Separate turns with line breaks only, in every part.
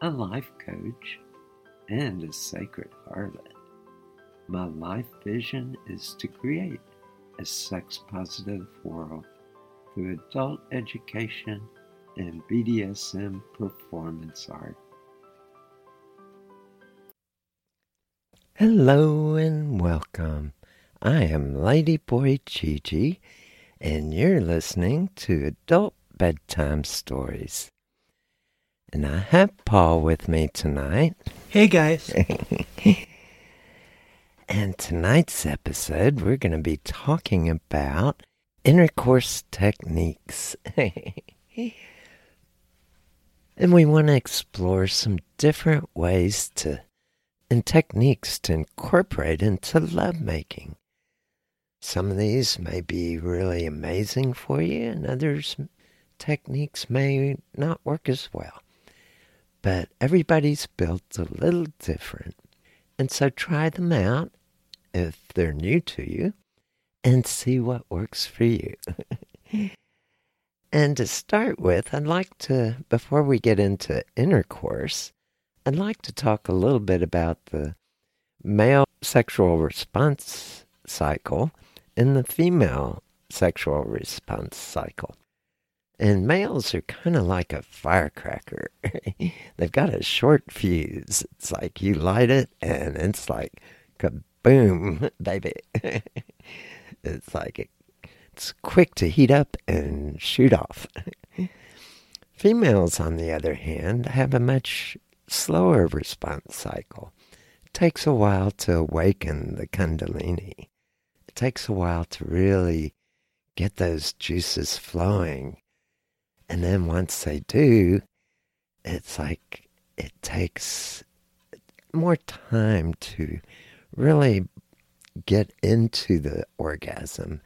a life coach, and a sacred harlot. My life vision is to create a sex positive world through adult education and BDSM performance art.
Hello and welcome. I am Ladyboy Gigi, and you're listening to Adult Bedtime Stories. And I have Paul with me tonight.
Hey, guys.
and tonight's episode, we're going to be talking about intercourse techniques. and we want to explore some different ways to and techniques to incorporate into lovemaking. Some of these may be really amazing for you, and others techniques may not work as well. But everybody's built a little different. And so try them out if they're new to you and see what works for you. and to start with, I'd like to, before we get into intercourse, I'd like to talk a little bit about the male sexual response cycle and the female sexual response cycle. And males are kind of like a firecracker. They've got a short fuse. It's like you light it and it's like kaboom, baby. it's like it, it's quick to heat up and shoot off. Females, on the other hand, have a much slower response cycle. It takes a while to awaken the Kundalini. It takes a while to really get those juices flowing and then once they do, it's like it takes more time to really get into the orgasm.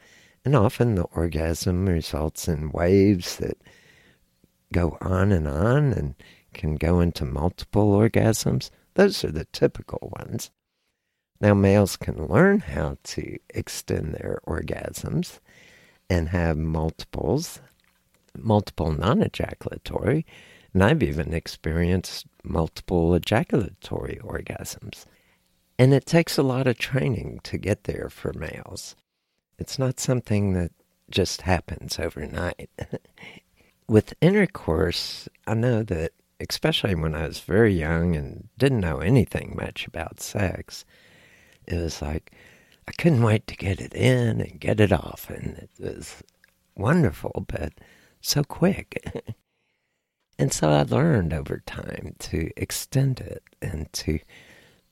And often the orgasm results in waves that go on and on and can go into multiple orgasms. Those are the typical ones. Now, males can learn how to extend their orgasms and have multiples multiple non ejaculatory, and I've even experienced multiple ejaculatory orgasms. And it takes a lot of training to get there for males. It's not something that just happens overnight. With intercourse, I know that, especially when I was very young and didn't know anything much about sex, it was like I couldn't wait to get it in and get it off. And it was wonderful, but so quick. and so I learned over time to extend it and to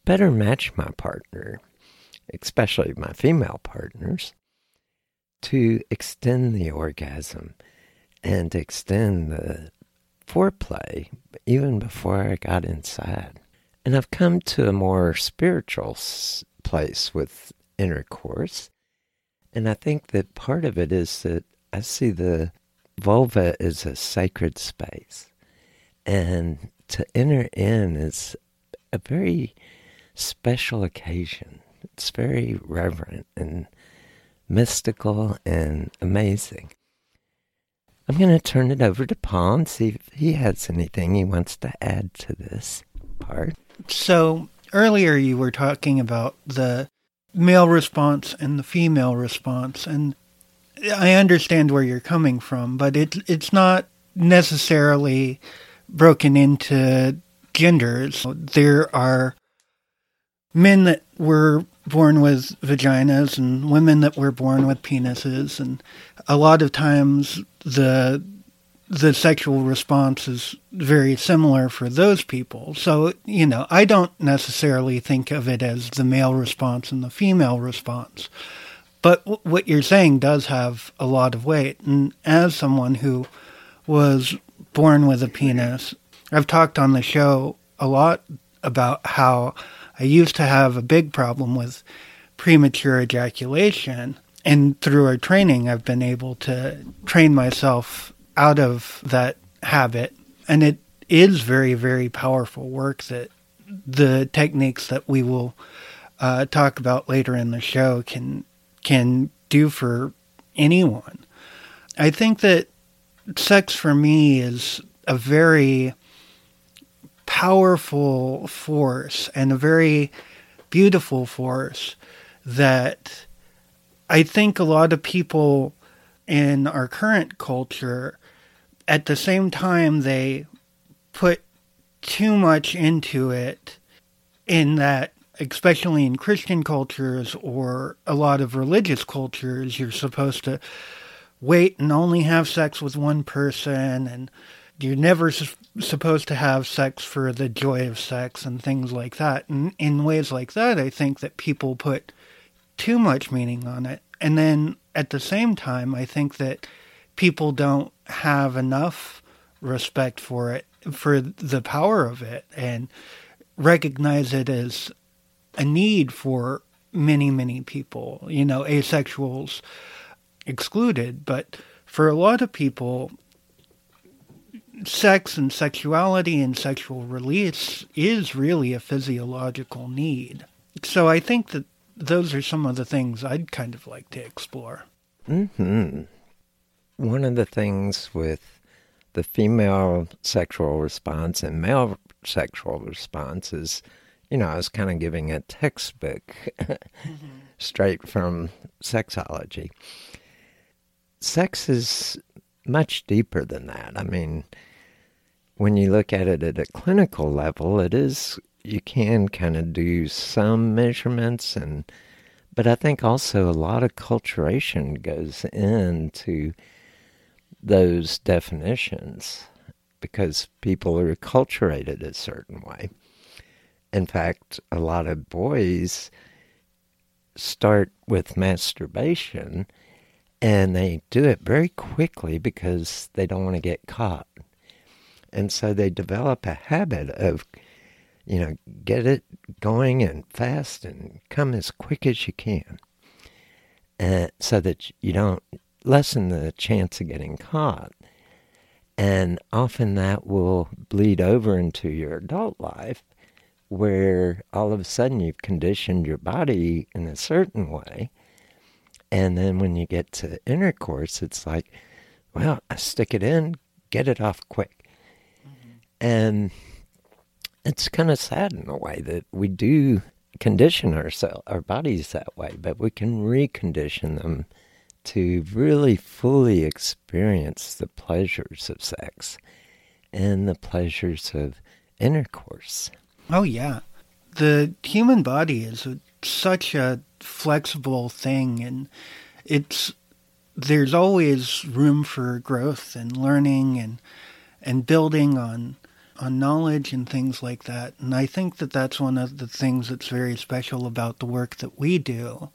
better match my partner, especially my female partners, to extend the orgasm and extend the foreplay even before I got inside. And I've come to a more spiritual place with intercourse. And I think that part of it is that I see the vulva is a sacred space. And to enter in is a very special occasion. It's very reverent and mystical and amazing. I'm going to turn it over to Paul and see if he has anything he wants to add to this part.
So, earlier you were talking about the male response and the female response, and I understand where you're coming from, but it, it's not necessarily broken into genders. There are men that were born with vaginas and women that were born with penises and a lot of times the the sexual response is very similar for those people. So, you know, I don't necessarily think of it as the male response and the female response. But w- what you're saying does have a lot of weight. And as someone who was born with a penis, I've talked on the show a lot about how I used to have a big problem with premature ejaculation. And through our training, I've been able to train myself out of that habit. And it is very, very powerful work that the techniques that we will uh, talk about later in the show can can do for anyone. I think that sex for me is a very powerful force and a very beautiful force that I think a lot of people in our current culture, at the same time, they put too much into it, in that, especially in Christian cultures or a lot of religious cultures, you're supposed to wait and only have sex with one person and you're never su- supposed to have sex for the joy of sex and things like that. And in ways like that, I think that people put too much meaning on it. And then at the same time, I think that people don't have enough respect for it, for the power of it, and recognize it as a need for many, many people, you know, asexuals excluded. But for a lot of people, sex and sexuality and sexual release is really a physiological need. So I think that those are some of the things I'd kind of like to explore.
Hmm. One of the things with the female sexual response and male sexual response is, you know, I was kind of giving a textbook mm-hmm. straight from sexology. Sex is much deeper than that. I mean, when you look at it at a clinical level, it is you can kind of do some measurements and but I think also a lot of culturation goes into those definitions because people are acculturated a certain way. In fact, a lot of boys start with masturbation and they do it very quickly because they don't want to get caught. And so they develop a habit of, you know, get it going and fast and come as quick as you can. And so that you don't lessen the chance of getting caught. And often that will bleed over into your adult life where all of a sudden you've conditioned your body in a certain way. And then when you get to intercourse, it's like, well, I stick it in, get it off quick. Mm-hmm. And it's kind of sad in a way that we do condition ourselves, our bodies that way, but we can recondition them to really fully experience the pleasures of sex and the pleasures of intercourse.
Oh, yeah. The human body is a, such a flexible thing, and it's there's always room for growth and learning and and building on on knowledge and things like that. And I think that that's one of the things that's very special about the work that we do.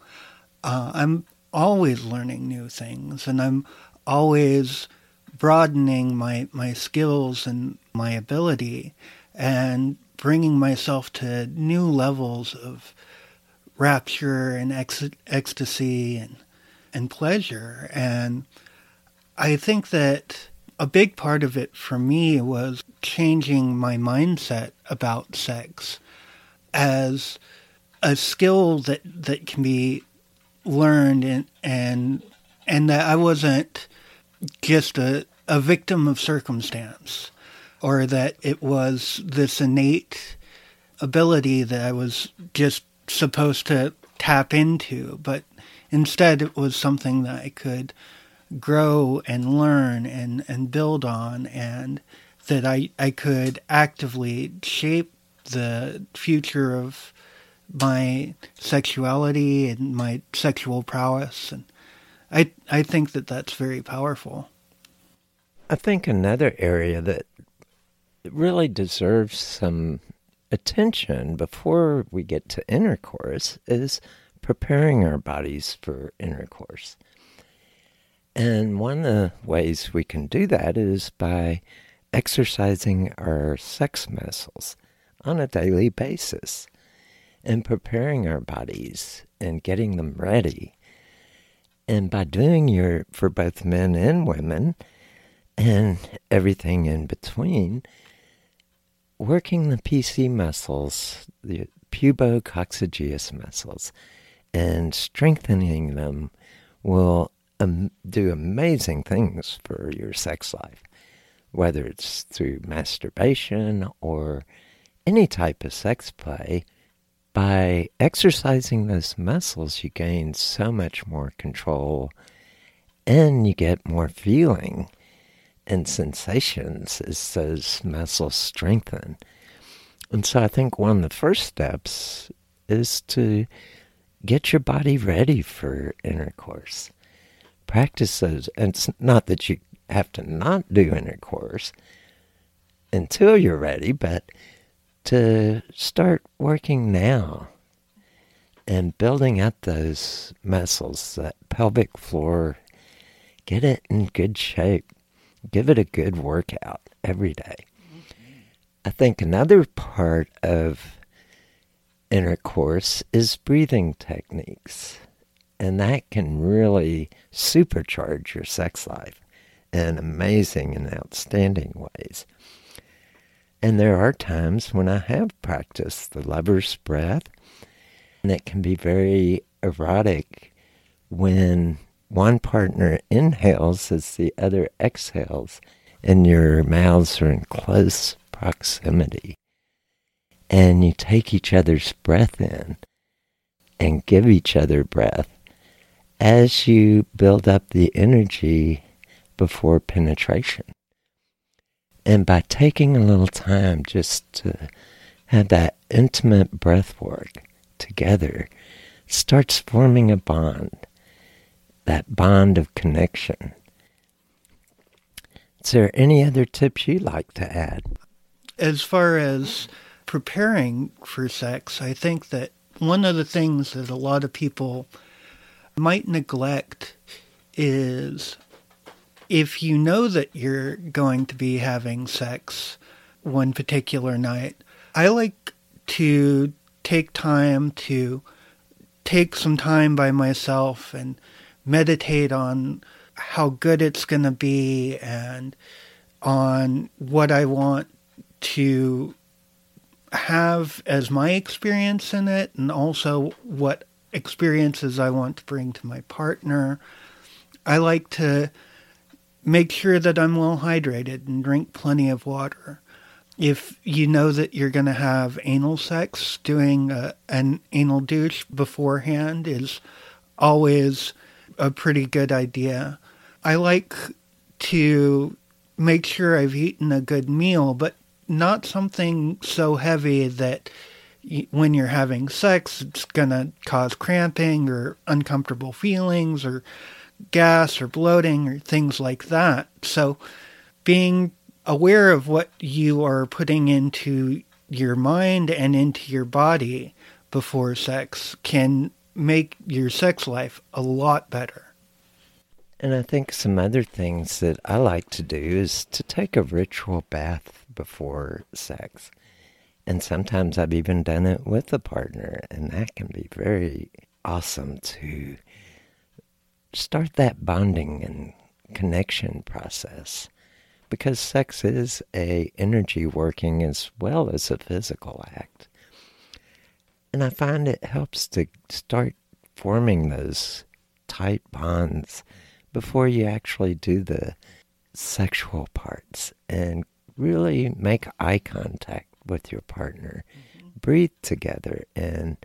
Uh, I'm always learning new things, and I'm always broadening my, my skills and my ability and bringing myself to new levels of rapture and ex- ecstasy and, and pleasure. And I think that a big part of it for me was changing my mindset about sex as a skill that, that can be learned and, and, and that I wasn't just a, a victim of circumstance or that it was this innate ability that I was just supposed to tap into, but instead it was something that I could grow and learn and, and build on and that I, I could actively shape the future of my sexuality and my sexual prowess and I I think that that's very powerful.
I think another area that really deserves some attention before we get to intercourse is preparing our bodies for intercourse. And one of the ways we can do that is by exercising our sex muscles on a daily basis and preparing our bodies and getting them ready. And by doing your, for both men and women and everything in between, working the PC muscles, the pubococcygeus muscles, and strengthening them will um, do amazing things for your sex life, whether it's through masturbation or any type of sex play. By exercising those muscles, you gain so much more control and you get more feeling and sensations as those muscles strengthen. And so I think one of the first steps is to get your body ready for intercourse. Practice those. And it's not that you have to not do intercourse until you're ready, but to start working now and building up those muscles, that pelvic floor, get it in good shape give it a good workout every day. I think another part of intercourse is breathing techniques, and that can really supercharge your sex life in amazing and outstanding ways. And there are times when I have practiced the lover's breath, and it can be very erotic when one partner inhales as the other exhales, and your mouths are in close proximity. And you take each other's breath in and give each other breath as you build up the energy before penetration. And by taking a little time just to have that intimate breath work together, starts forming a bond that bond of connection. Is there any other tips you'd like to add?
As far as preparing for sex, I think that one of the things that a lot of people might neglect is if you know that you're going to be having sex one particular night, I like to take time to take some time by myself and meditate on how good it's going to be and on what I want to have as my experience in it and also what experiences I want to bring to my partner. I like to make sure that I'm well hydrated and drink plenty of water. If you know that you're going to have anal sex, doing a, an anal douche beforehand is always a pretty good idea. I like to make sure I've eaten a good meal, but not something so heavy that when you're having sex, it's going to cause cramping or uncomfortable feelings or gas or bloating or things like that. So being aware of what you are putting into your mind and into your body before sex can make your sex life a lot better.
And I think some other things that I like to do is to take a ritual bath before sex. And sometimes I've even done it with a partner, and that can be very awesome to start that bonding and connection process because sex is a energy working as well as a physical act. And I find it helps to start forming those tight bonds before you actually do the sexual parts and really make eye contact with your partner. Mm-hmm. Breathe together and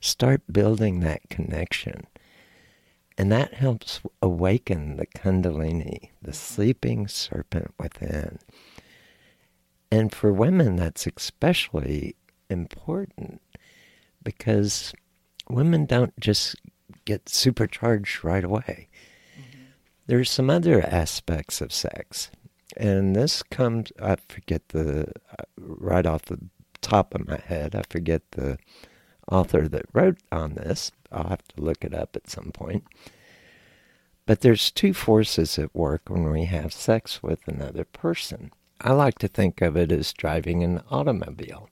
start building that connection. And that helps awaken the Kundalini, the sleeping serpent within. And for women, that's especially important because women don't just get supercharged right away. Mm-hmm. There's some other aspects of sex. And this comes, I forget the, uh, right off the top of my head, I forget the author that wrote on this. I'll have to look it up at some point. But there's two forces at work when we have sex with another person. I like to think of it as driving an automobile.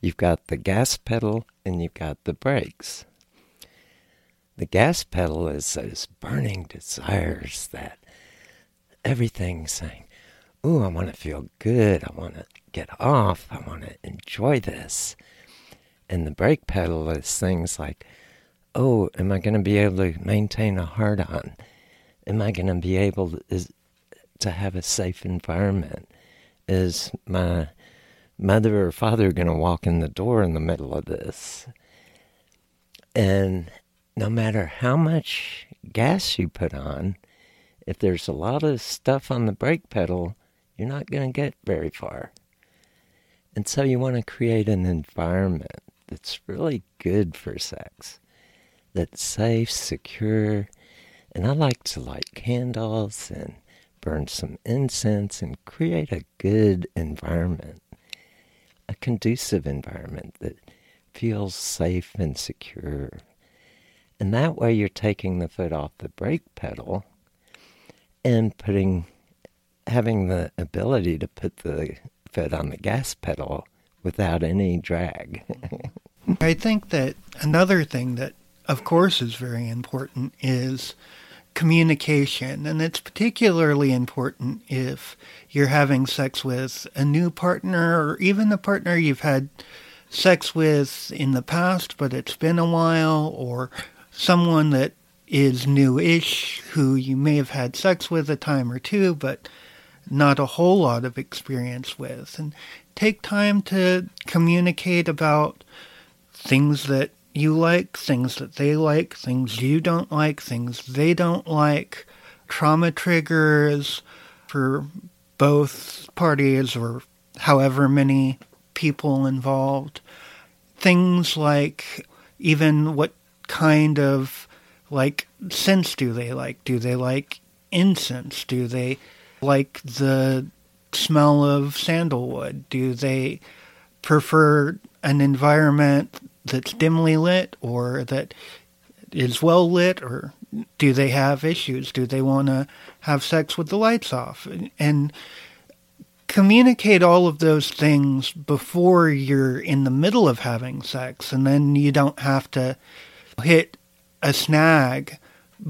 You've got the gas pedal and you've got the brakes. The gas pedal is those burning desires that everything's saying, Ooh, I want to feel good. I want to get off. I want to enjoy this. And the brake pedal is things like, oh, am I going to be able to maintain a hard on? Am I going to be able to, is, to have a safe environment? Is my mother or father going to walk in the door in the middle of this? And no matter how much gas you put on, if there's a lot of stuff on the brake pedal, you're not going to get very far. And so you want to create an environment that's really good for sex, that's safe, secure. And I like to light candles and burn some incense and create a good environment, a conducive environment that feels safe and secure. And that way you're taking the foot off the brake pedal and putting having the ability to put the foot on the gas pedal without any drag.
I think that another thing that, of course, is very important is communication. And it's particularly important if you're having sex with a new partner or even a partner you've had sex with in the past, but it's been a while, or someone that is new-ish who you may have had sex with a time or two, but not a whole lot of experience with. And take time to communicate about things that you like, things that they like, things you don't like, things they don't like, trauma triggers for both parties or however many people involved. Things like even what kind of like scents do they like? Do they like incense? Do they like the smell of sandalwood? Do they prefer an environment that's dimly lit or that is well lit or do they have issues? Do they want to have sex with the lights off? And communicate all of those things before you're in the middle of having sex and then you don't have to hit a snag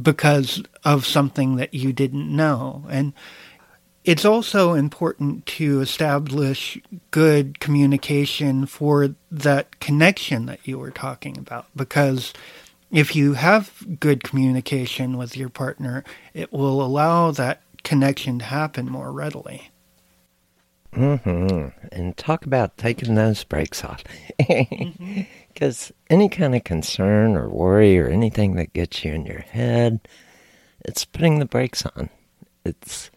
because of something that you didn't know. And it's also important to establish good communication for that connection that you were talking about because if you have good communication with your partner, it will allow that connection to happen more readily.
Mm-hmm. And talk about taking those brakes off. Because mm-hmm. any kind of concern or worry or anything that gets you in your head, it's putting the brakes on. It's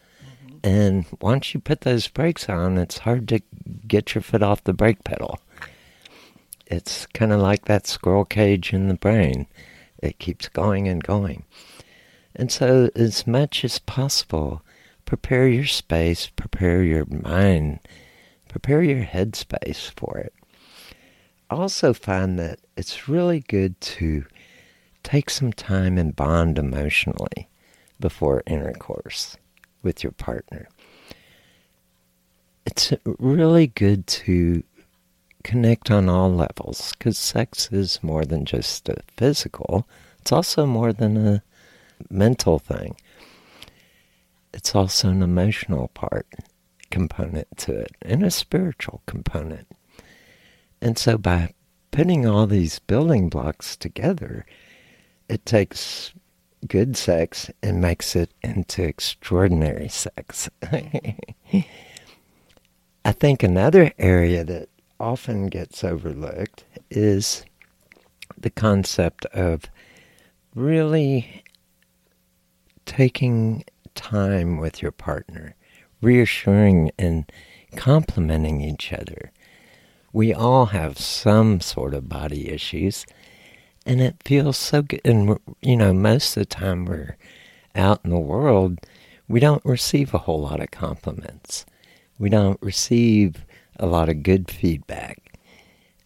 and once you put those brakes on, it's hard to get your foot off the brake pedal. It's kind of like that squirrel cage in the brain. It keeps going and going. And so, as much as possible, prepare your space, prepare your mind, prepare your headspace for it. I also find that it's really good to take some time and bond emotionally before intercourse with your partner. It's really good to connect on all levels because sex is more than just a physical, it's also more than a mental thing. It's also an emotional part component to it and a spiritual component. And so by putting all these building blocks together, it takes good sex and makes it into extraordinary sex. I think another area that often gets overlooked is the concept of really taking time with your partner, reassuring and complimenting each other. We all have some sort of body issues, and it feels so good. And, you know, most of the time we're out in the world, we don't receive a whole lot of compliments. We don't receive a lot of good feedback.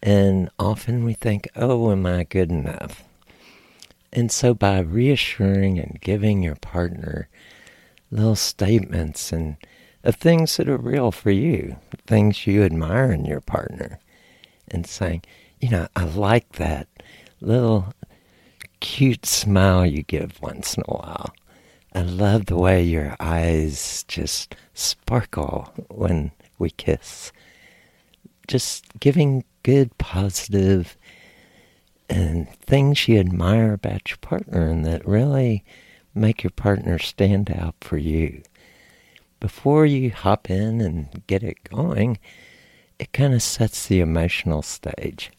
And often we think, oh, am I good enough? And so by reassuring and giving your partner little statements and of things that are real for you, things you admire in your partner, and saying, you know, I like that little cute smile you give once in a while. I love the way your eyes just sparkle when we kiss. Just giving good, positive, and things you admire about your partner and that really make your partner stand out for you. Before you hop in and get it going, it kind of sets the emotional stage.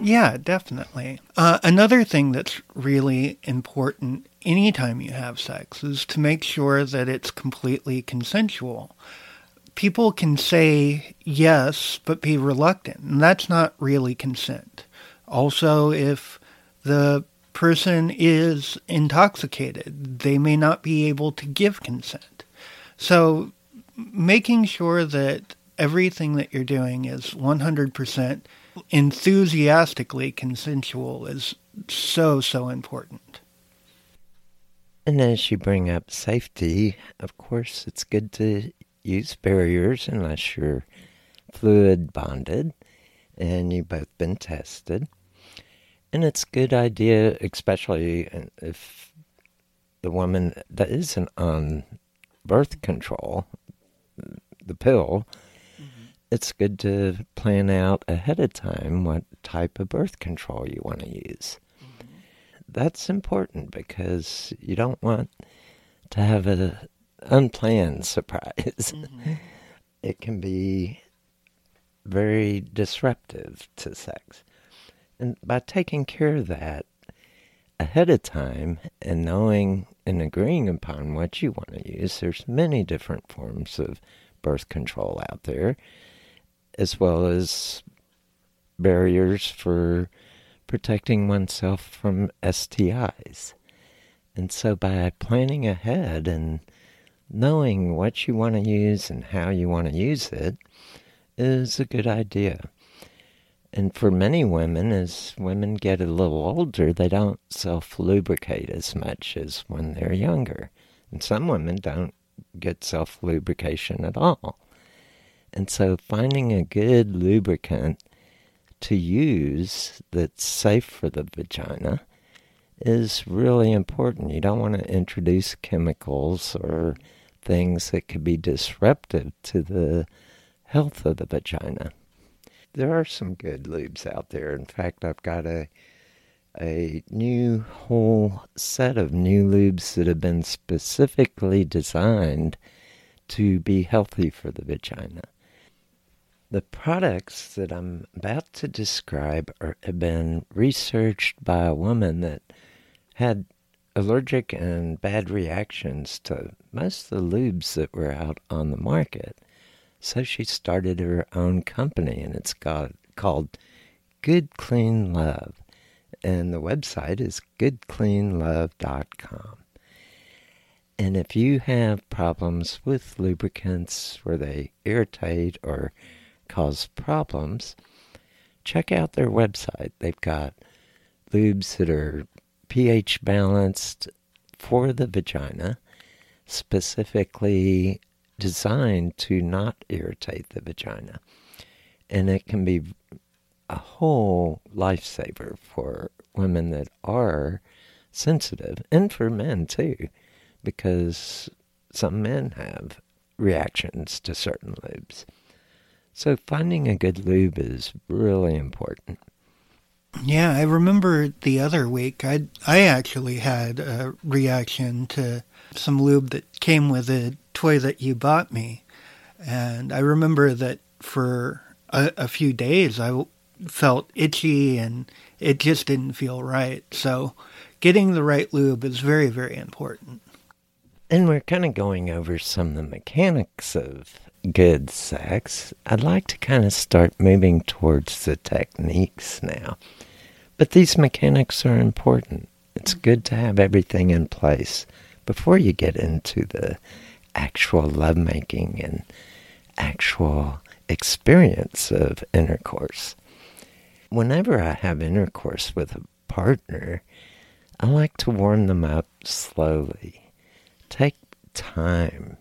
Yeah, definitely. Uh, another thing that's really important anytime you have sex is to make sure that it's completely consensual. People can say yes, but be reluctant, and that's not really consent. Also, if the person is intoxicated, they may not be able to give consent. So, making sure that everything that you're doing is 100% enthusiastically consensual is so, so important.
And as you bring up safety, of course, it's good to use barriers unless you're fluid bonded and you've both been tested. And it's a good idea, especially if the woman that isn't on birth control, the pill. It's good to plan out ahead of time what type of birth control you want to use. Mm-hmm. That's important because you don't want to have an unplanned surprise. Mm-hmm. it can be very disruptive to sex. And by taking care of that ahead of time and knowing and agreeing upon what you want to use, there's many different forms of birth control out there, as well as barriers for protecting oneself from STIs. And so by planning ahead and knowing what you want to use and how you want to use it is a good idea. And for many women, as women get a little older, they don't self lubricate as much as when they're younger. And some women don't get self lubrication at all. And so finding a good lubricant to use that's safe for the vagina is really important. You don't want to introduce chemicals or things that could be disruptive to the health of the vagina. There are some good lubes out there. In fact, I've got a a new whole set of new lubes that have been specifically designed to be healthy for the vagina. The products that I'm about to describe are, have been researched by a woman that had allergic and bad reactions to most of the lubes that were out on the market. So she started her own company, and it's got, called Good Clean Love. And the website is goodcleanlove.com. And if you have problems with lubricants where they irritate or cause problems, check out their website. They've got lubes that are pH balanced for the vagina, specifically designed to not irritate the vagina. And it can be a whole lifesaver for women that are sensitive and for men too, because some men have reactions to certain lubes. So finding a good lube is really important.
Yeah, I remember the other week I I actually had a reaction to some lube that came with a toy that you bought me, and I remember that for a, a few days I felt itchy and it just didn't feel right. So, getting the right lube is very very important.
And we're kind of going over some of the mechanics of good sex. I'd like to kind of start moving towards the techniques now. But these mechanics are important. It's mm. good to have everything in place before you get into the actual lovemaking and actual experience of intercourse. Whenever I have intercourse with a partner, I like to warm them up slowly. Take time.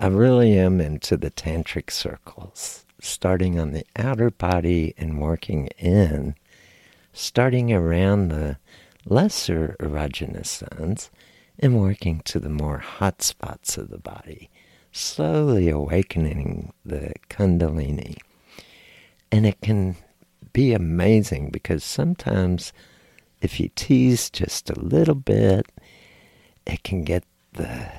I really am into the tantric circles, starting on the outer body and working in starting around the lesser erogenous zones and working to the more hot spots of the body, slowly awakening the Kundalini. And it can be amazing because sometimes if you tease just a little bit, it can get the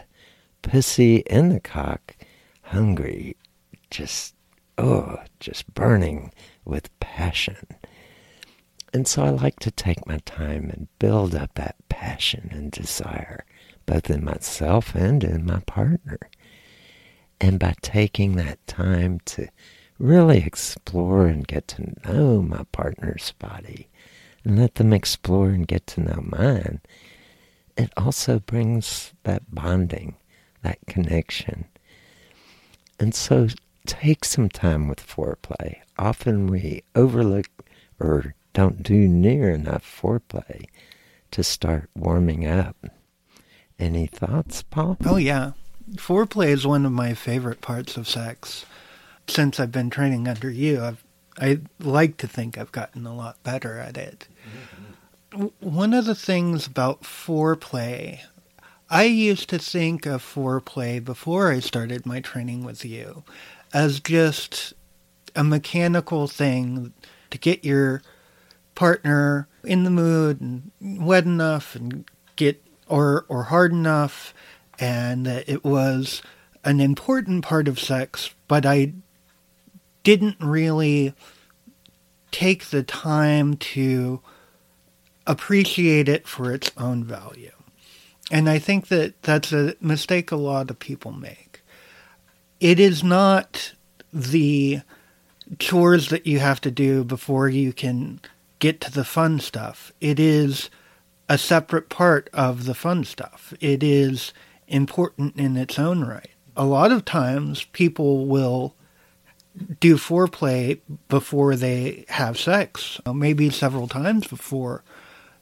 pussy and the cock hungry, just, oh, just burning with passion. And so I like to take my time and build up that passion and desire, both in myself and in my partner. And by taking that time to really explore and get to know my partner's body and let them explore and get to know mine, it also brings that bonding, that connection. And so take some time with foreplay. Often we overlook or don't do near enough foreplay to start warming up. Any thoughts, Paul?
Oh, yeah. Foreplay is one of my favorite parts of sex. Since I've been training under you, I've I like to think I've gotten a lot better at it. Mm-hmm. One of the things about foreplay, I used to think of foreplay before I started my training with you as just a mechanical thing to get your partner in the mood and wet enough and get or or hard enough and that it was an important part of sex but I didn't really take the time to appreciate it for its own value. And I think that that's a mistake a lot of people make. It is not the chores that you have to do before you can get to the fun stuff. It is a separate part of the fun stuff. It is important in its own right. A lot of times people will do foreplay before they have sex, maybe several times before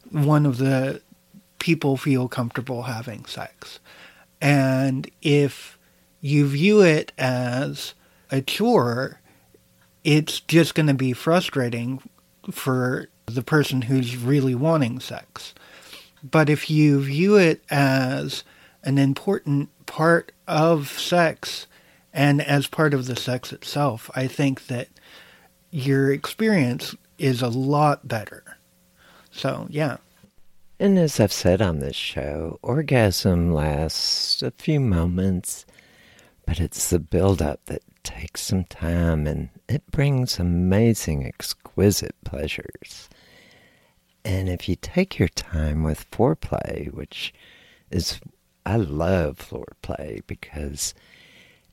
one of the people feel comfortable having sex. And if you view it as a chore, it's just going to be frustrating for the person who's really wanting sex. But if you view it as an important part of sex and as part of the sex itself, I think that your experience is a lot better. So, yeah.
And as I've said on this show, orgasm lasts a few moments, but it's the build-up that takes some time and it brings amazing, exquisite pleasures. And if you take your time with foreplay, which is, I love foreplay because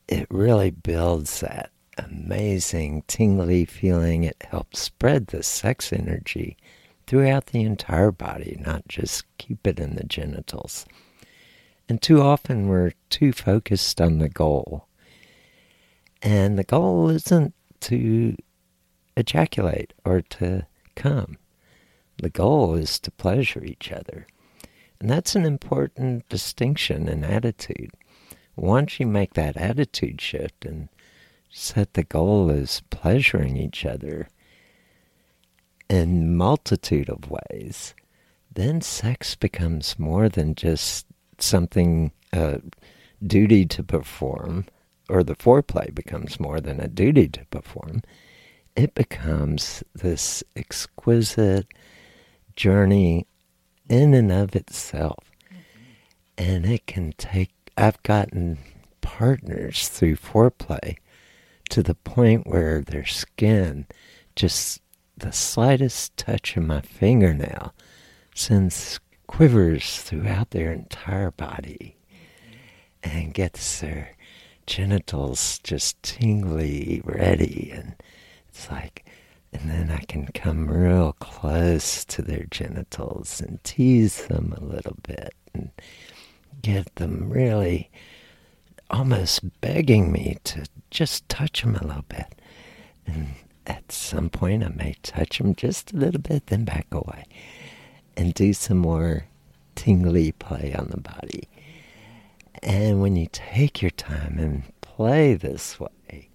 it really builds that amazing tingly feeling. It helps spread the sex energy throughout the entire body, not just keep it in the genitals. And too often we're too focused on the goal. And the goal isn't to ejaculate or to come. The goal is to pleasure each other. And that's an important distinction in attitude. Once you make that attitude shift and set the goal as pleasuring each other in multitude of ways, then sex becomes more than just something a duty to perform, or the foreplay becomes more than a duty to perform. It becomes this exquisite journey in and of itself. And it can take, I've gotten partners through foreplay to the point where their skin, just the slightest touch of my fingernail, sends quivers throughout their entire body and gets their genitals just tingly ready. And it's like, and then I can come real close to their genitals and tease them a little bit and get them really almost begging me to just touch them a little bit. And at some point, I may touch them just a little bit, then back away and do some more tingly play on the body. And when you take your time and play this way,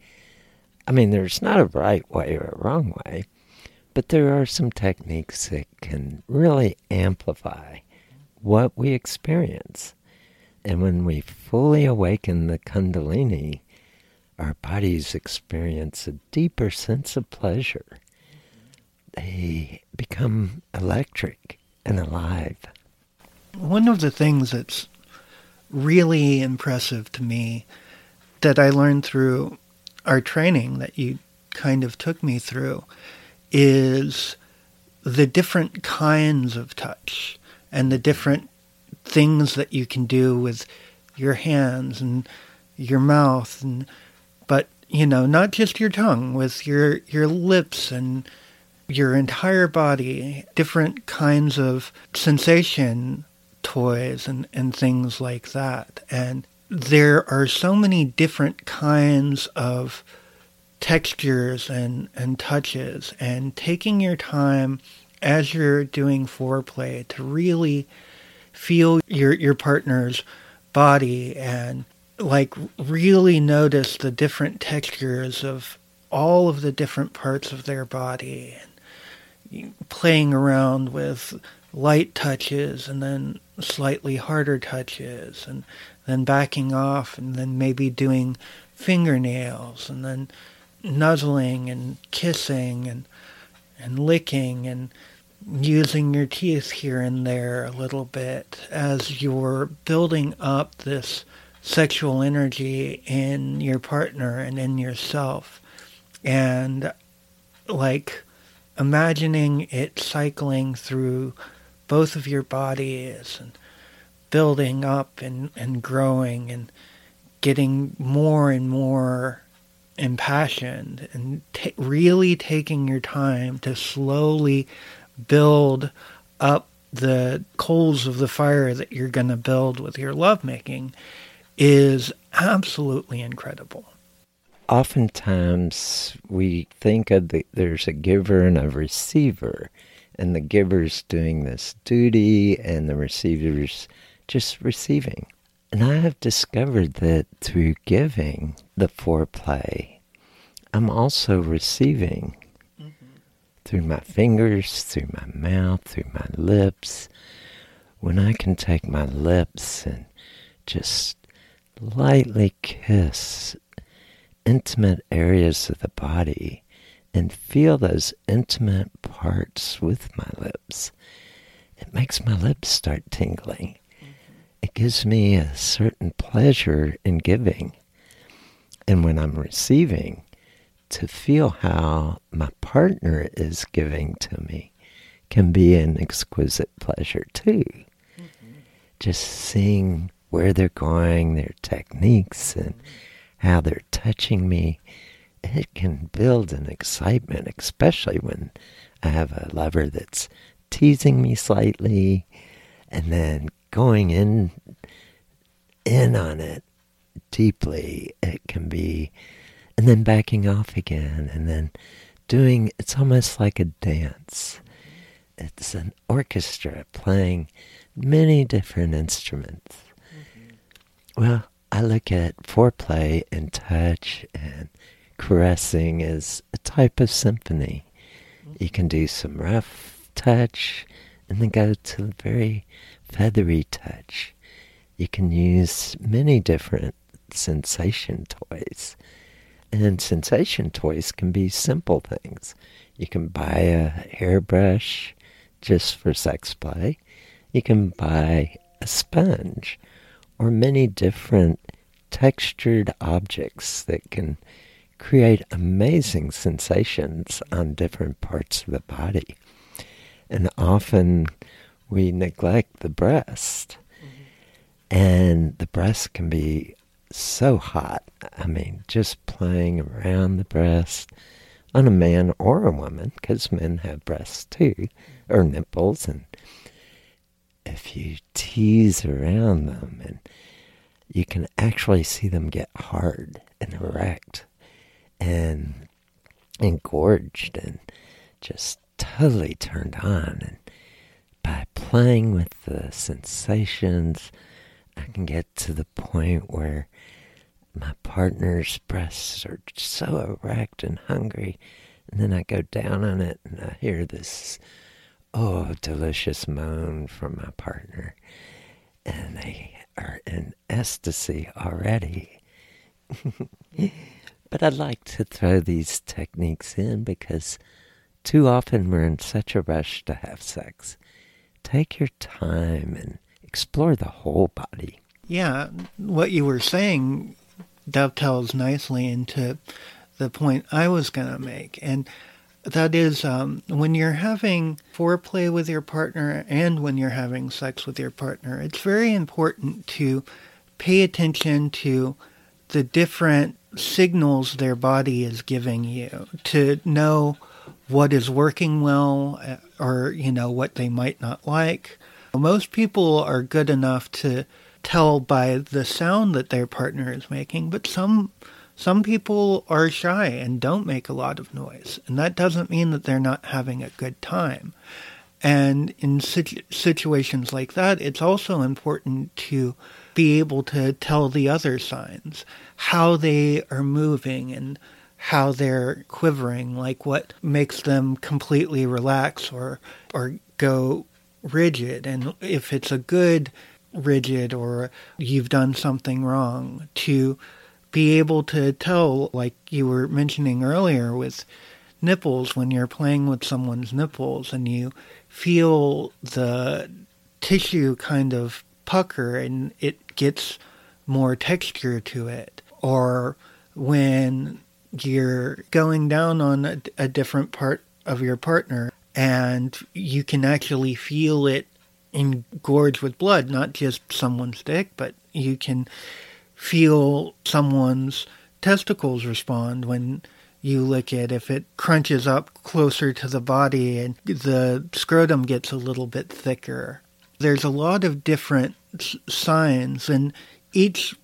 I mean, there's not a right way or a wrong way, but there are some techniques that can really amplify what we experience. And when we fully awaken the Kundalini, our bodies experience a deeper sense of pleasure. They become electric and alive.
One of the things that's really impressive to me that I learned through our training that you kind of took me through is the different kinds of touch and the different things that you can do with your hands and your mouth and you know not just your tongue with your your lips and your entire body different kinds of sensation toys and and things like that. And there are so many different kinds of textures and, and touches and taking your time as you're doing foreplay to really feel your your partner's body and like really notice the different textures of all of the different parts of their body and playing around with light touches and then slightly harder touches and then backing off and then maybe doing fingernails and then nuzzling and kissing and and licking and using your teeth here and there a little bit as you're building up this sexual energy in your partner and in yourself. And like imagining it cycling through both of your bodies and building up and, and growing and getting more and more impassioned and t- really taking your time to slowly build up the coals of the fire that you're going to build with your lovemaking is absolutely incredible.
Oftentimes, we think of the, there's a giver and a receiver, and the giver's doing this duty, and the receiver's just receiving. And I have discovered that through giving the foreplay, I'm also receiving mm-hmm. through my fingers, through my mouth, through my lips. When I can take my lips and just lightly kiss intimate areas of the body and feel those intimate parts with my lips, it makes my lips start tingling it gives me a certain pleasure in giving. And when I'm receiving, to feel how my partner is giving to me can be an exquisite pleasure too. Mm-hmm. Just seeing where they're going, their techniques, and how they're touching me, it can build an excitement, especially when I have a lover that's teasing me slightly and then going in in on it deeply. It can be, and then backing off again, and then doing, it's almost like a dance. It's an orchestra playing many different instruments. Well, I look at foreplay and touch and caressing as a type of symphony. You can do some rough touch and then go to very feathery touch. You can use many different sensation toys. And sensation toys can be simple things. You can buy a hairbrush just for sex play. You can buy a sponge or many different textured objects that can create amazing sensations on different parts of the body. And often we neglect the breast. Mm-hmm. And the breast can be so hot. I mean, just playing around the breast on a man or a woman, because men have breasts too, or nipples, and if you tease around them, and you can actually see them get hard and erect and engorged and just totally turned on. And by playing with the sensations, I can get to the point where my partner's breasts are so erect and hungry. And then I go down on it and I hear this, oh, delicious moan from my partner. And they are in ecstasy already. but I like to throw these techniques in because too often we're in such a rush to have sex. Take your time and explore the whole body.
Yeah, what you were saying dovetails nicely into the point I was going to make. And that is um, when you're having foreplay with your partner and when you're having sex with your partner, it's very important to pay attention to the different signals their body is giving you to know what is working well uh, or you know what they might not like. Most people are good enough to tell by the sound that their partner is making, but some some people are shy and don't make a lot of noise, and that doesn't mean that they're not having a good time. And in situ- situations like that, it's also important to be able to tell the other signs, how they are moving and how they're quivering, like what makes them completely relax or or go rigid. And if it's a good rigid or you've done something wrong to be able to tell like you were mentioning earlier with nipples when you're playing with someone's nipples and you feel the tissue kind of pucker and it gets more texture to it. Or when you're going down on a, a different part of your partner and you can actually feel it engorge with blood, not just someone's dick, but you can feel someone's testicles respond when you lick it. If it crunches up closer to the body and the scrotum gets a little bit thicker. There's a lot of different signs, and each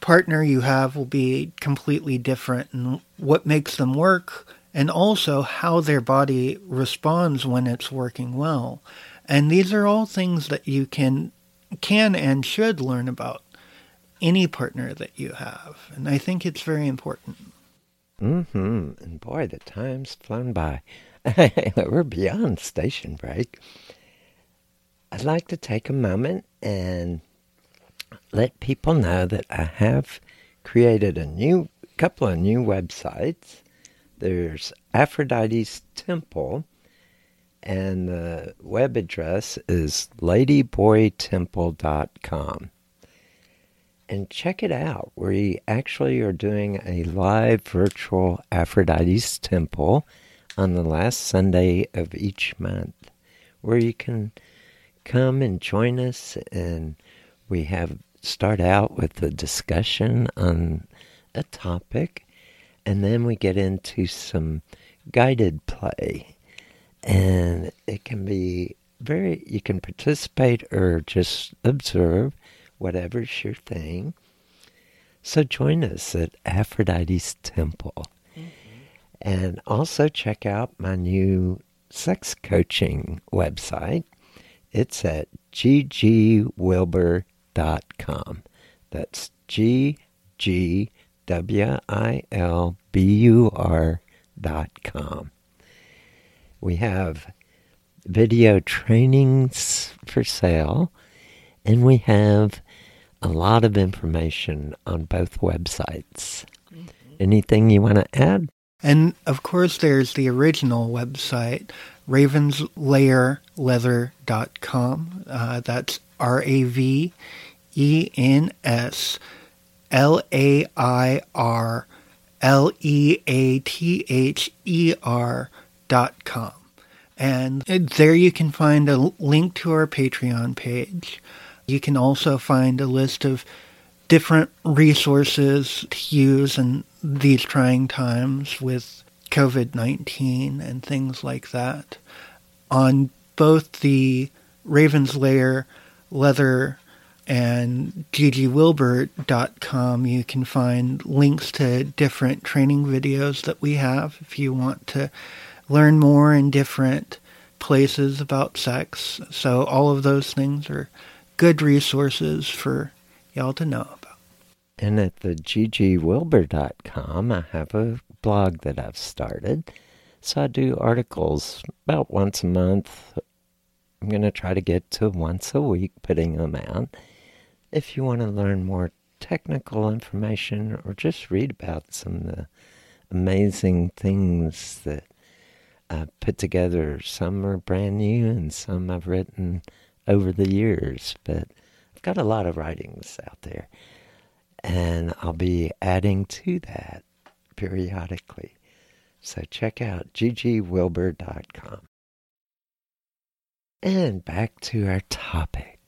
partner you have will be completely different and what makes them work and also how their body responds when it's working well. And these are all things that you can can and should learn about any partner that you have. And I think it's very important.
Mm-hmm. And boy, the time's flown by. We're beyond station break. I'd like to take a moment and let people know that I have created a new couple of new websites. There's Aphrodite's Temple, and the web address is ladyboytemple.com. And check it out. We actually are doing a live virtual Aphrodite's Temple on the last Sunday of each month, where you can come and join us. And we have start out with a discussion on a topic, and then we get into some guided play and it can be very you can participate or just observe whatever's your thing. So join us at Aphrodite's Temple. Mm-hmm. And also check out my new sex coaching website. It's at ggwilbur.com. That's G G W I L B U R dot com. We have video trainings for sale, and we have a lot of information on both websites. Anything you want to add?
And of course, there's the original website, ravenslairleather.com. Uh, that's R A V E N S L A I R L E A T H E R dot com. And there you can find a link to our Patreon page. You can also find a list of different resources to use in these trying times with COVID 19 and things like that. On both the Raven's Lair leather and ggwilbur.com, you can find links to different training videos that we have if you want to learn more in different places about sex. So, all of those things are good resources for y'all to know about.
And at the ggwilbur.com, I have a blog that I've started. So I do articles about once a month. I'm going to try to get to once a week putting them out. If you want to learn more technical information or just read about some of the amazing things that I put together, some are brand new and some I've written over the years, but I've got a lot of writings out there. And I'll be adding to that periodically. So check out ggwilbur.com. And back to our topic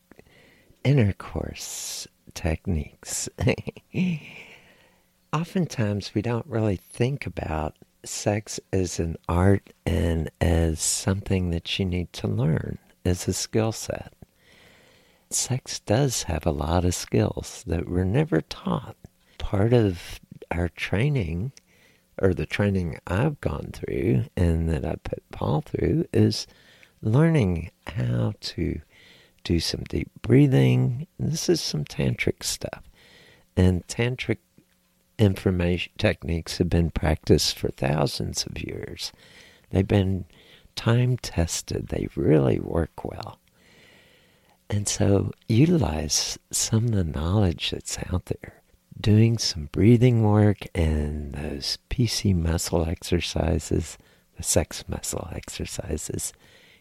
intercourse techniques. Oftentimes, we don't really think about sex as an art and as something that you need to learn as a skill set. Sex does have a lot of skills that were never taught. Part of our training, or the training I've gone through and that I put Paul through, is learning how to do some deep breathing. This is some tantric stuff. And tantric information techniques have been practiced for thousands of years. They've been time tested. They really work well. And so utilize some of the knowledge that's out there. Doing some breathing work and those PC muscle exercises, the sex muscle exercises,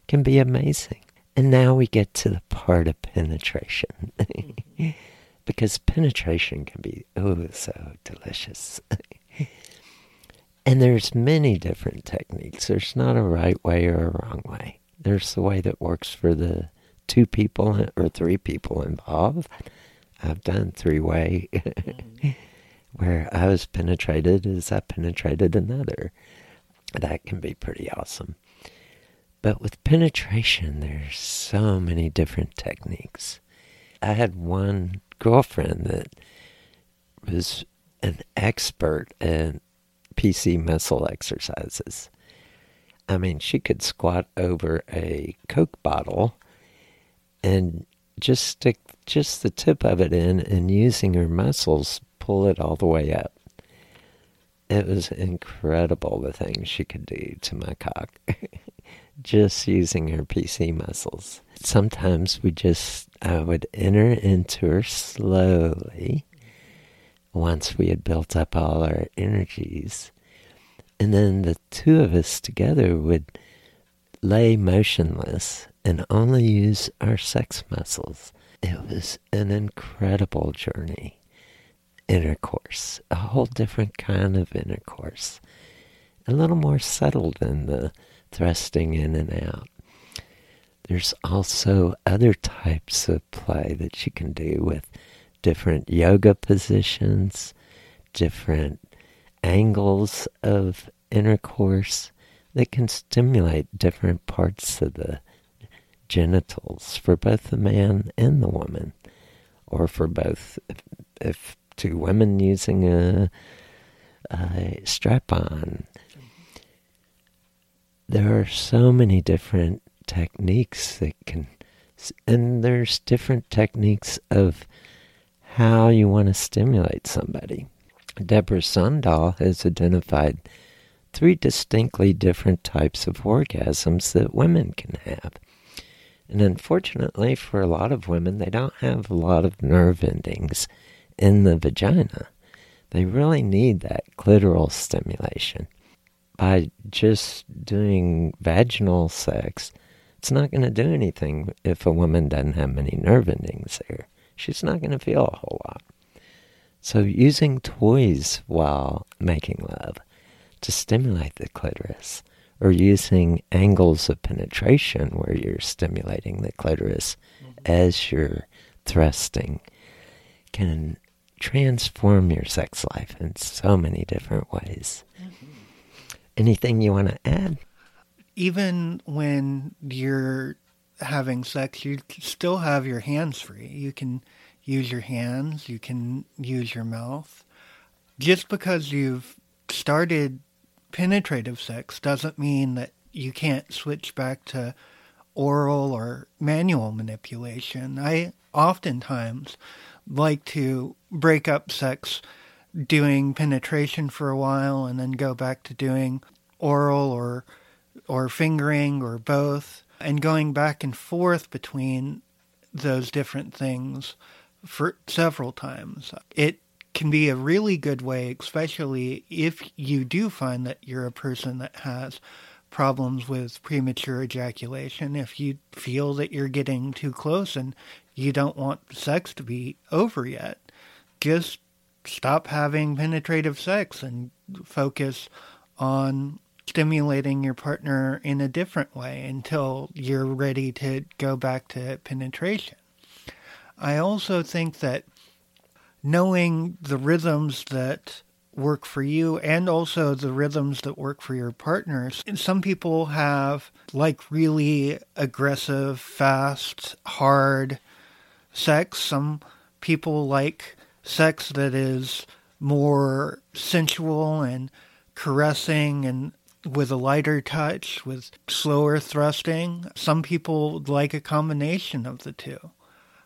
can be amazing. And now we get to the part of penetration. because penetration can be oh so delicious. and there's many different techniques. There's not a right way or a wrong way. There's the way that works for the two people or three people involved. I've done three way mm-hmm. where I was penetrated as I penetrated another. That can be pretty awesome. But with penetration, there's so many different techniques. I had one girlfriend that was an expert in PC muscle exercises. I mean, she could squat over a Coke bottle and just stick just the tip of it in and using her muscles pull it all the way up. It was incredible the things she could do to my cock. just using her PC muscles. Sometimes we just, I would enter into her slowly once we had built up all our energies. And then the two of us together would lay motionless and only use our sex muscles. It was an incredible journey. Intercourse, a whole different kind of intercourse, a little more subtle than the thrusting in and out. There's also other types of play that you can do with different yoga positions, different angles of intercourse that can stimulate different parts of the genitals for both the man and the woman. or for both. If, if two women using a, a strap on, there are so many different techniques that can, and there's different techniques of how you want to stimulate somebody. Deborah Sundahl has identified three distinctly different types of orgasms that women can have. And unfortunately, for a lot of women, they don't have a lot of nerve endings in the vagina. They really need that clitoral stimulation. By just doing vaginal sex, it's not going to do anything if a woman doesn't have many nerve endings there. She's not going to feel a whole lot. So, using toys while making love to stimulate the clitoris, or using angles of penetration where you're stimulating the clitoris mm-hmm. as you're thrusting, can transform your sex life in so many different ways. Mm-hmm. Anything you want to add?
Even when you're having sex, you still have your hands free. You can use your hands, you can use your mouth. Just because you've started penetrative sex doesn't mean that you can't switch back to oral or manual manipulation. I oftentimes like to break up sex doing penetration for a while and then go back to doing oral or or fingering or both and going back and forth between those different things for several times. It can be a really good way, especially if you do find that you're a person that has problems with premature ejaculation. If you feel that you're getting too close and you don't want sex to be over yet, just stop having penetrative sex and focus on stimulating your partner in a different way until you're ready to go back to penetration. I also think that knowing the rhythms that work for you and also the rhythms that work for your partners. Some people have like really aggressive, fast, hard sex. Some people like sex that is more sensual and caressing and with a lighter touch, with slower thrusting. Some people like a combination of the two.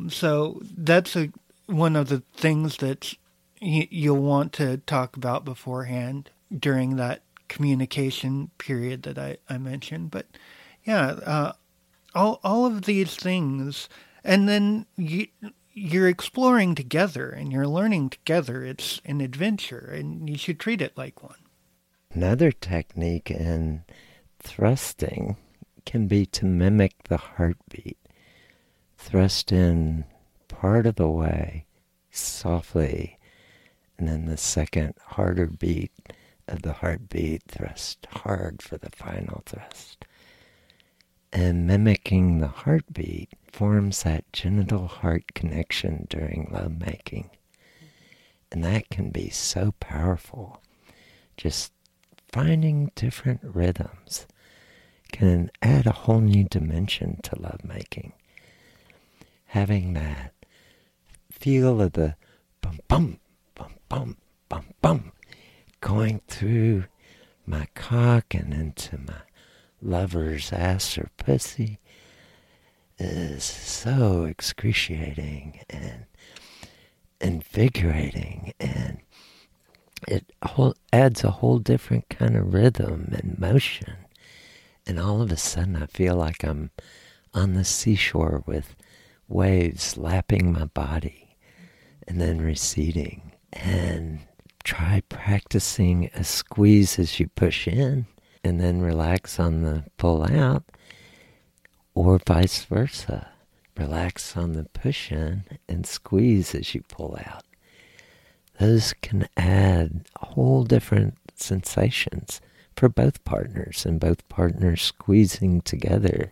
So that's a one of the things that you'll want to talk about beforehand during that communication period that I, I mentioned. But yeah, uh, all all of these things, and then you you're exploring together and you're learning together. It's an adventure, and you should treat it like one.
Another technique in thrusting can be to mimic the heartbeat. Thrust in part of the way softly, and then the second harder beat of the heartbeat thrust hard for the final thrust. And mimicking the heartbeat forms that genital heart connection during lovemaking. And that can be so powerful. Just finding different rhythms can add a whole new dimension to lovemaking. Having that feel of the bum bum bum bum bum bum going through my cock and into my lover's ass or pussy is so excruciating and invigorating and it whole, adds a whole different kind of rhythm and motion and all of a sudden I feel like I'm on the seashore with waves lapping my body and then receding. And try practicing a squeeze as you push in and then relax on the pull out, or vice versa. Relax on the push in and squeeze as you pull out. Those can add whole different sensations for both partners and both partners squeezing together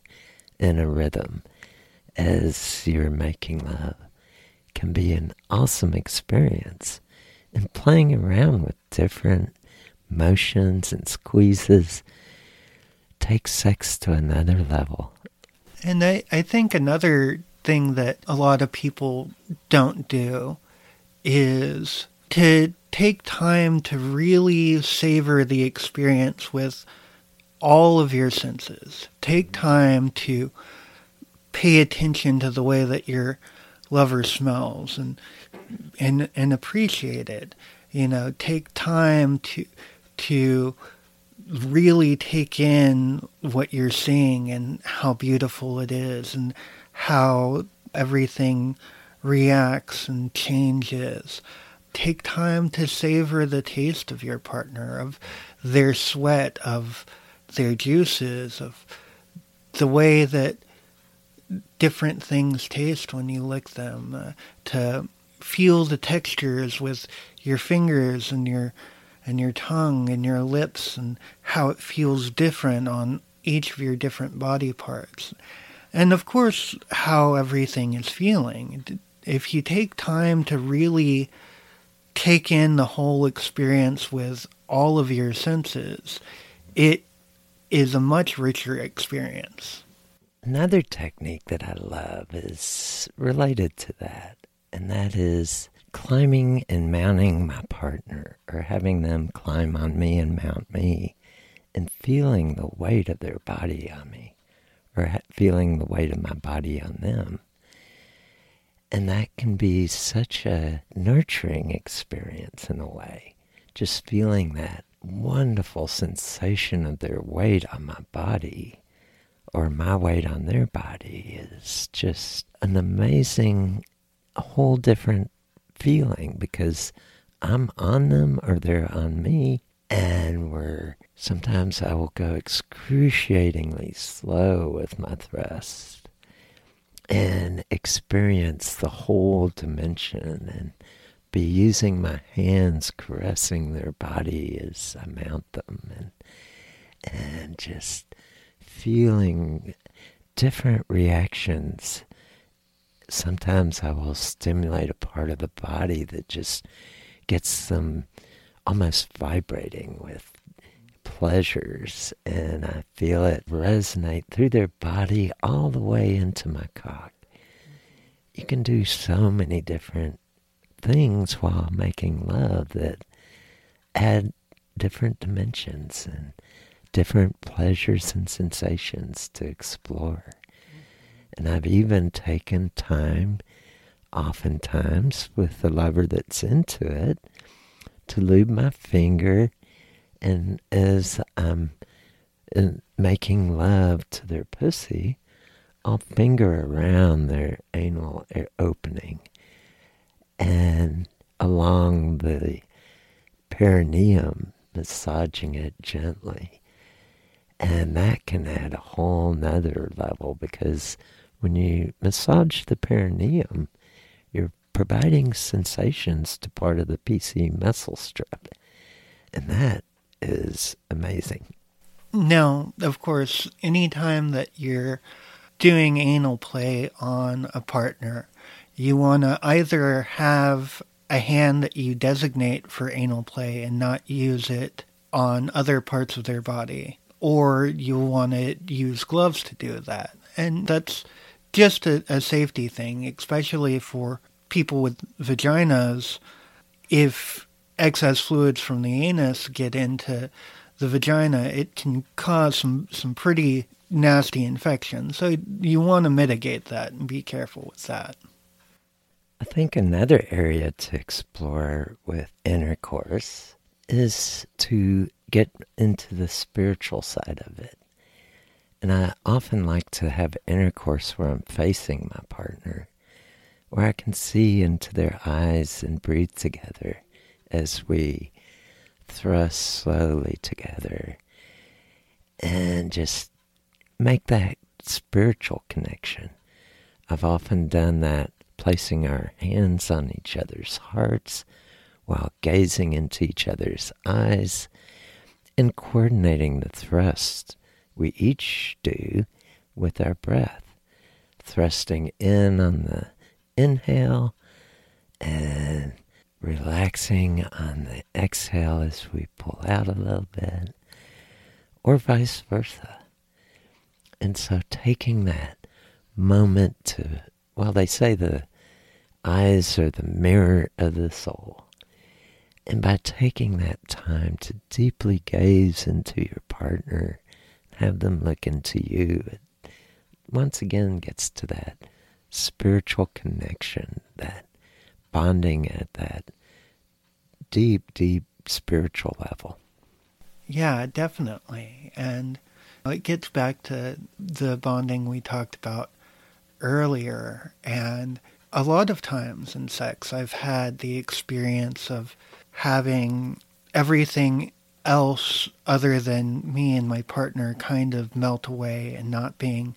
in a rhythm as you're making love can be an awesome experience. And playing around with different motions and squeezes takes sex to another level.
And I, I think another thing that a lot of people don't do is to take time to really savor the experience with all of your senses. Take time to pay attention to the way that your lover smells and and and appreciate it. You know, take time to to really take in what you're seeing and how beautiful it is and how everything reacts and changes. Take time to savor the taste of your partner, of their sweat, of their juices, of the way that different things taste when you lick them, uh, to feel the textures with your fingers and your and your tongue and your lips and how it feels different on each of your different body parts. And of course, how everything is feeling. If you take time to really take in the whole experience with all of your senses, it is a much richer experience.
Another technique that I love is related to that, and that is climbing and mounting my partner, or having them climb on me and mount me, and feeling the weight of their body on me, or feeling the weight of my body on them. And that can be such a nurturing experience in a way, just feeling that wonderful sensation of their weight on my body or my weight on their body is just an amazing, whole different feeling because I'm on them or they're on me. And we're sometimes I will go excruciatingly slow with my thrust and experience the whole dimension and be using my hands caressing their body as I mount them and and just feeling different reactions. Sometimes I will stimulate a part of the body that just gets them almost vibrating with pleasures, and I feel it resonate through their body all the way into my cock. You can do so many different things while making love that add different dimensions and different pleasures and sensations to explore. And I've even taken time, oftentimes with the lover that's into it, to lube my finger, and as I'm uh, making love to their pussy, I'll finger around their anal opening and along the perineum, massaging it gently. And that can add a whole nother level because when you massage the perineum, you're providing sensations to part of the PC muscle strip. And that is amazing.
Now, of course, anytime that you're doing anal play on a partner, you want to either have a hand that you designate for anal play and not use it on other parts of their body, or you want to use gloves to do that. And that's just a, a safety thing, especially for people with vaginas. If excess fluids from the anus get into the vagina, it can cause some, some pretty nasty infections. So you want to mitigate that and be careful with that.
I think another area to explore with intercourse is to get into the spiritual side of it. And I often like to have intercourse where I'm facing my partner, where I can see into their eyes and breathe together as we thrust slowly together and just make that spiritual connection. I've often done that placing our hands on each other's hearts while gazing into each other's eyes and coordinating the thrust we each do with our breath, thrusting in on the inhale and relaxing on the exhale as we pull out a little bit, or vice versa. And so taking that moment to Well, they say the eyes are the mirror of the soul. And by taking that time to deeply gaze into your partner, have them look into you, it once again gets to that spiritual connection, that bonding at that deep, deep spiritual level.
Yeah, definitely. And it gets back to the bonding we talked about earlier. And a lot of times in sex, I've had the experience of having everything else other than me and my partner kind of melt away and not being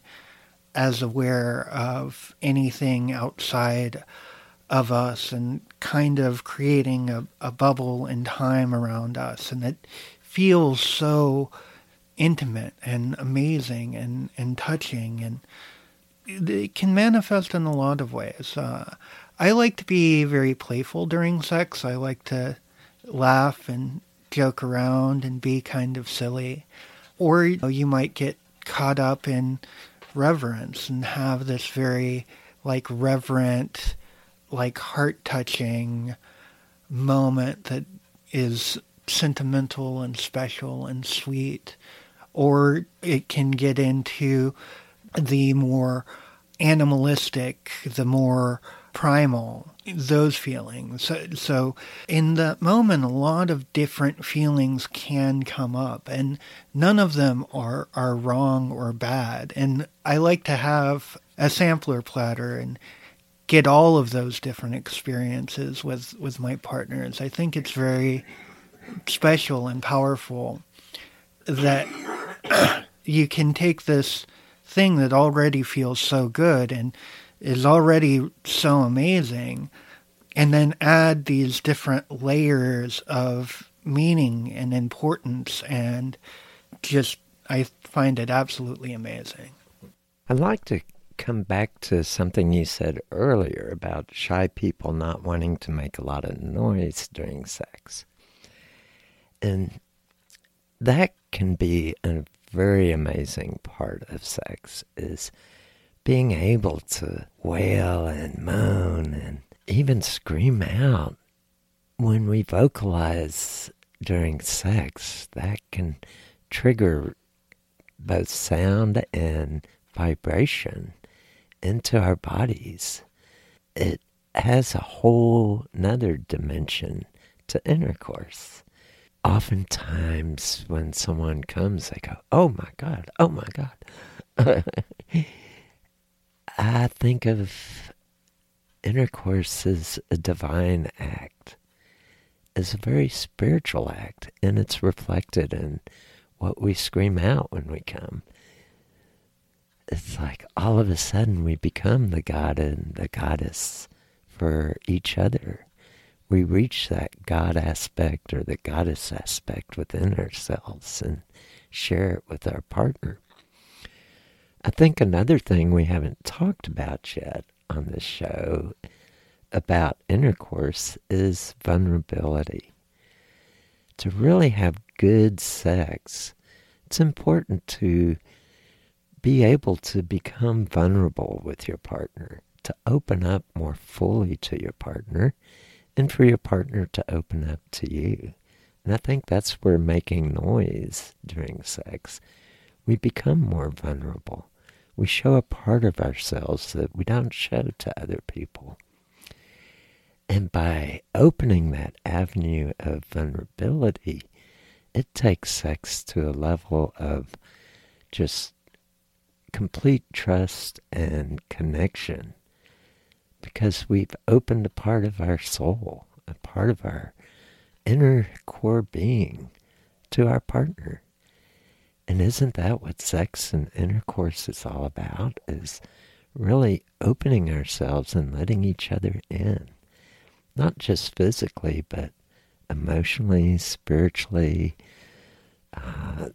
as aware of anything outside of us and kind of creating a, a bubble in time around us. And it feels so intimate and amazing and, and touching. And it can manifest in a lot of ways. Uh, I like to be very playful during sex. I like to laugh and joke around and be kind of silly. Or you, know, you might get caught up in reverence and have this very like reverent, like heart touching moment that is sentimental and special and sweet. Or it can get into the more animalistic, the more primal, those feelings. So, so, in that moment, a lot of different feelings can come up, and none of them are, are wrong or bad. And I like to have a sampler platter and get all of those different experiences with, with my partners. I think it's very special and powerful that you can take this thing that already feels so good and is already so amazing and then add these different layers of meaning and importance and just I find it absolutely amazing.
I'd like to come back to something you said earlier about shy people not wanting to make a lot of noise during sex. And that can be a very amazing part of sex is being able to wail and moan and even scream out when we vocalize during sex that can trigger both sound and vibration into our bodies it has a whole nother dimension to intercourse oftentimes when someone comes, they go, "Oh my God! Oh my God!" I think of intercourse as a divine act, as a very spiritual act, and it's reflected in what we scream out when we come. It's like all of a sudden we become the god and the goddess for each other we reach that God aspect or the goddess aspect within ourselves and share it with our partner. I think another thing we haven't talked about yet on this show about intercourse is vulnerability. To really have good sex, it's important to be able to become vulnerable with your partner, to open up more fully to your partner and for your partner to open up to you. And I think that's where making noise during sex, we become more vulnerable. We show a part of ourselves that we don't show to other people. And by opening that avenue of vulnerability, it takes sex to a level of just complete trust and connection because we've opened a part of our soul, a part of our inner core being to our partner. And isn't that what sex and intercourse is all about? Is really opening ourselves and letting each other in. Not just physically, but emotionally, spiritually, uh,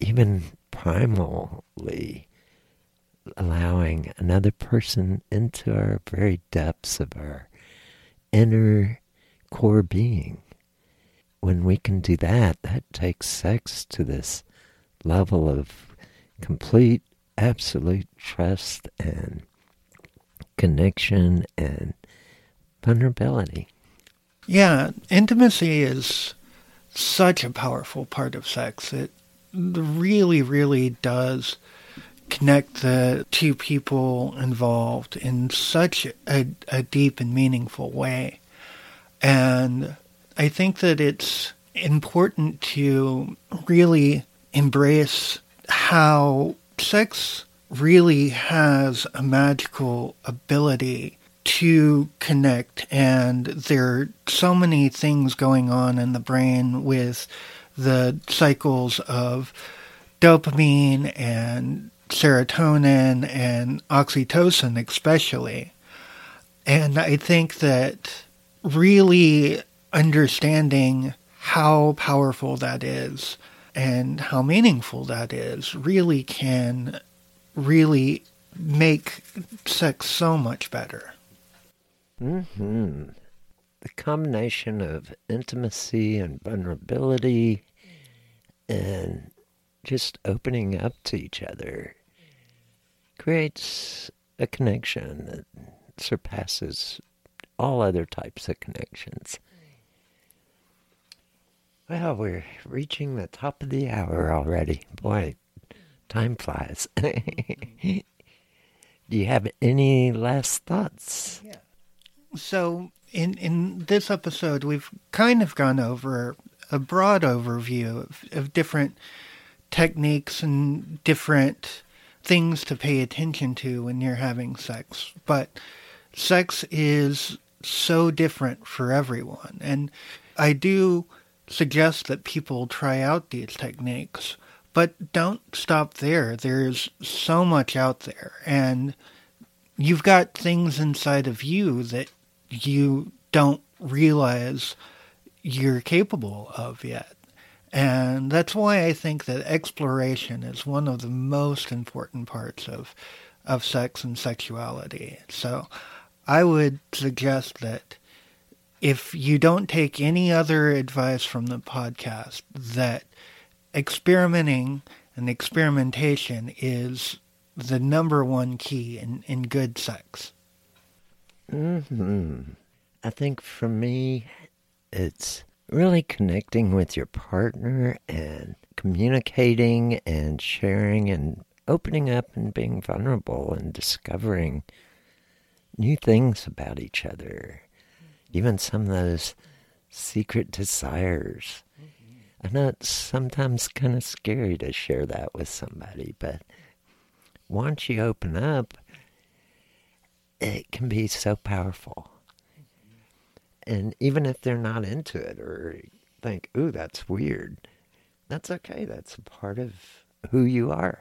even primally allowing another person into our very depths of our inner core being. When we can do that, that takes sex to this level of complete, absolute trust and connection and vulnerability.
Yeah, intimacy is such a powerful part of sex. It really, really does connect the two people involved in such a, a deep and meaningful way. And I think that it's important to really embrace how sex really has a magical ability to connect and there are so many things going on in the brain with the cycles of dopamine and serotonin and oxytocin especially and i think that really understanding how powerful that is and how meaningful that is really can really make sex so much better.
Mm-hmm. The combination of intimacy and vulnerability and just opening up to each other creates a connection that surpasses all other types of connections. Well, we're reaching the top of the hour already. Boy, time flies. Do you have any last thoughts?
Yeah. So, in in this episode, we've kind of gone over a broad overview of, of different techniques and different things to pay attention to when you're having sex. But sex is so different for everyone. And I do suggest that people try out these techniques, but don't stop there. There's so much out there. And you've got things inside of you that you don't realize you're capable of yet. And that's why I think that exploration is one of the most important parts of of sex and sexuality. So I would suggest that if you don't take any other advice from the podcast, that experimenting and experimentation is the number one key in, in good sex.
hmm I think for me, it's really connecting with your partner and communicating and sharing and opening up and being vulnerable and discovering new things about each other, even some of those secret desires. I know it's sometimes kind of scary to share that with somebody, but once you open up, it can be so powerful. And even if they're not into it or think, ooh, that's weird, that's okay. That's a part of who you are.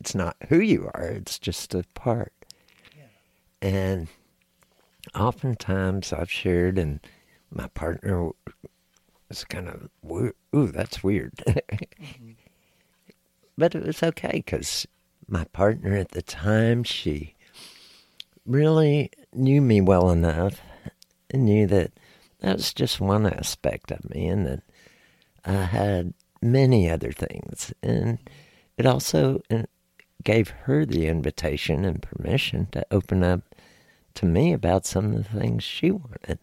It's not who you are, it's just a part. And oftentimes I've shared, and my partner was kind of, ooh, that's weird. mm-hmm. But it was okay because my partner at the time, she really knew me well enough knew that that was just one aspect of me and that I had many other things. And it also uh, gave her the invitation and permission to open up to me about some of the things she wanted.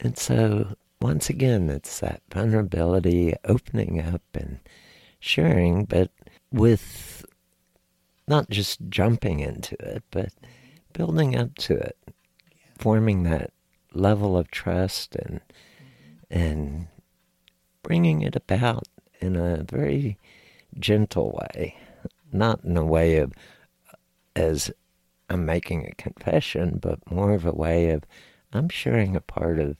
And so, once again, it's that vulnerability, opening up and sharing, but with not just jumping into it, but building up to it, forming that level of trust and and bringing it about in a very gentle way, not in a way of as I'm making a confession, but more of a way of I'm sharing a part of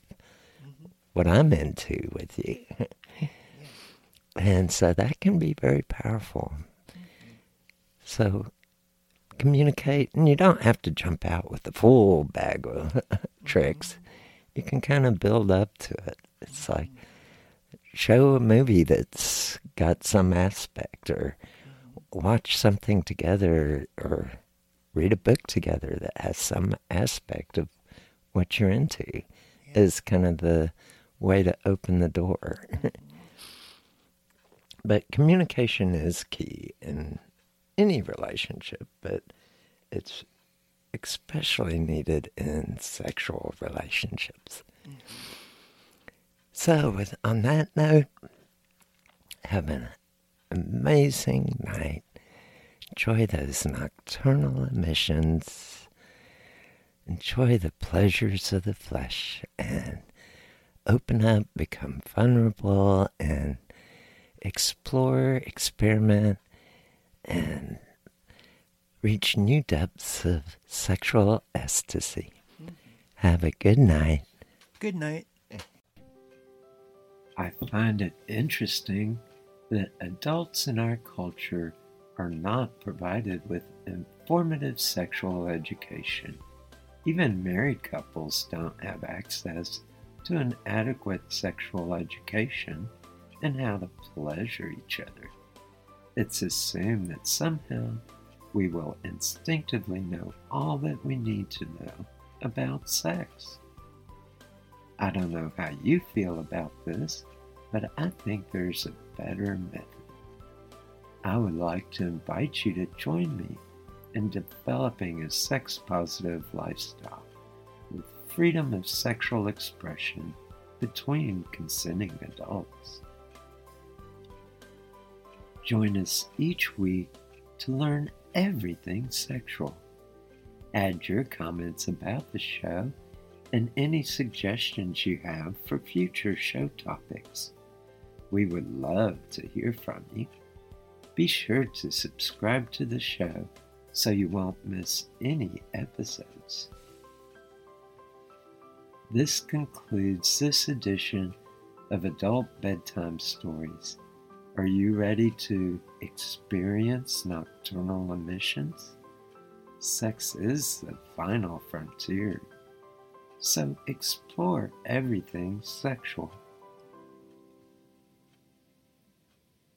what I'm into with you. and so that can be very powerful. So communicate, and you don't have to jump out with the full bag of tricks. You can kind of build up to it. It's like show a movie that's got some aspect or watch something together or read a book together that has some aspect of what you're into yeah. is kind of the way to open the door. but communication is key in any relationship, but
it's especially needed in sexual relationships. So, with, on that note, have an amazing night. Enjoy those nocturnal emissions. Enjoy the pleasures of the flesh and open up, become vulnerable, and explore, experiment, and reach new depths of sexual ecstasy. Mm-hmm. Have a good night.
Good night.
I find it interesting that adults in our culture are not provided with informative sexual education. Even married couples don't have access to an adequate sexual education and how to pleasure each other. It's assumed that somehow we will instinctively know all that we need to know about sex. I don't know how you feel about this, but I think there's a better method. I would like to invite you to join me in developing a sex positive lifestyle with freedom of sexual expression between consenting adults. Join us each week to learn everything sexual. Add your comments about the show and any suggestions you have for future show topics. We would love to hear from you. Be sure to subscribe to the show so you won't miss any episodes. This concludes this edition of Adult Bedtime Stories. Are you ready to experience nocturnal emissions? Sex is the final frontier, so explore everything sexual.